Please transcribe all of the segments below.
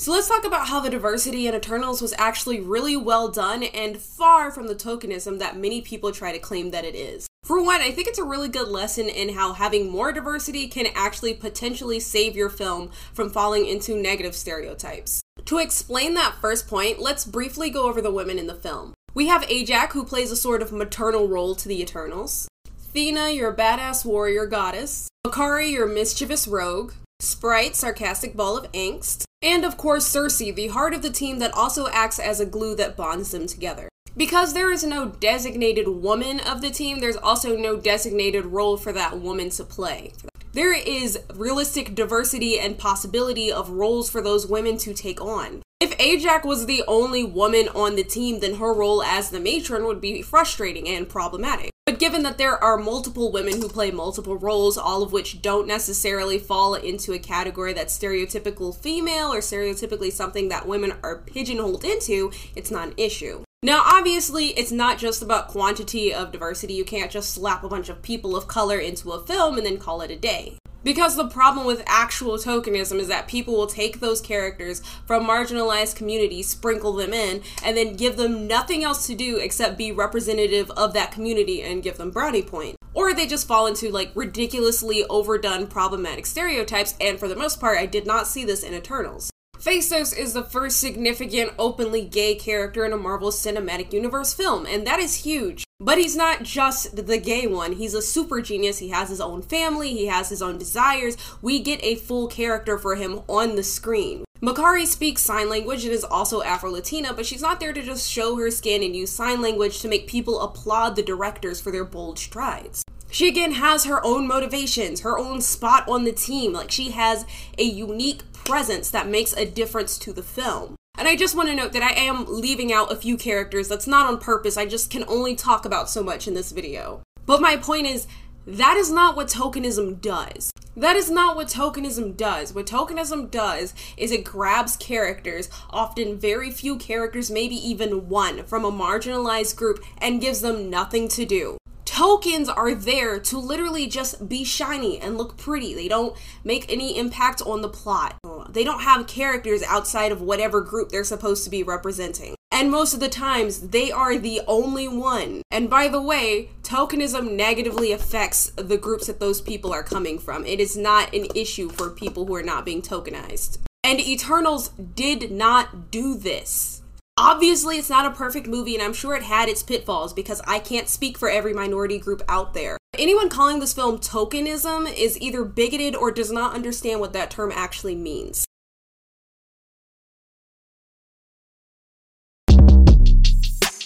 So let's talk about how the diversity in Eternals was actually really well done and far from the tokenism that many people try to claim that it is. For one, I think it's a really good lesson in how having more diversity can actually potentially save your film from falling into negative stereotypes. To explain that first point, let's briefly go over the women in the film. We have Ajak, who plays a sort of maternal role to the Eternals. Thena, your badass warrior goddess. Makkari, your mischievous rogue. Sprite, sarcastic ball of angst. And of course, Sersi, the heart of the team that also acts as a glue that bonds them together. Because there is no designated woman of the team, there's also no designated role for that woman to play. There is realistic diversity and possibility of roles for those women to take on. If Ajak was the only woman on the team, then her role as the matron would be frustrating and problematic. Given that there are multiple women who play multiple roles, all of which don't necessarily fall into a category that's stereotypical female or stereotypically something that women are pigeonholed into, it's not an issue. Now, obviously, it's not just about quantity of diversity. You can't just slap a bunch of people of color into a film and then call it a day. Because the problem with actual tokenism is that people will take those characters from marginalized communities, sprinkle them in, and then give them nothing else to do except be representative of that community and give them brownie points. Or they just fall into like ridiculously overdone problematic stereotypes, and for the most part, I did not see this in Eternals. Phastos is the first significant openly gay character in a Marvel Cinematic Universe film, and that is huge. But he's not just the gay one, he's a super genius. He has his own family, he has his own desires. We get a full character for him on the screen. Makkari speaks sign language and is also Afro Latina, but she's not there to just show her skin and use sign language to make people applaud the directors for their bold strides. She again has her own motivations, her own spot on the team. Like she has a unique presence that makes a difference to the film. And I just want to note that I am leaving out a few characters. That's not on purpose. I just can only talk about so much in this video. But my point is, that is not what tokenism does. That is not what tokenism does. What tokenism does is it grabs characters, often very few characters, maybe even one, from a marginalized group and gives them nothing to do tokens are there to literally just be shiny and look pretty. They don't make any impact on the plot. They don't have characters outside of whatever group they're supposed to be representing. And most of the times, they are the only one. And by the way, tokenism negatively affects the groups that those people are coming from. It is not an issue for people who are not being tokenized. And Eternals did not do this. Obviously, it's not a perfect movie, and I'm sure it had its pitfalls because I can't speak for every minority group out there. Anyone calling this film tokenism is either bigoted or does not understand what that term actually means.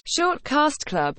Short Cast Club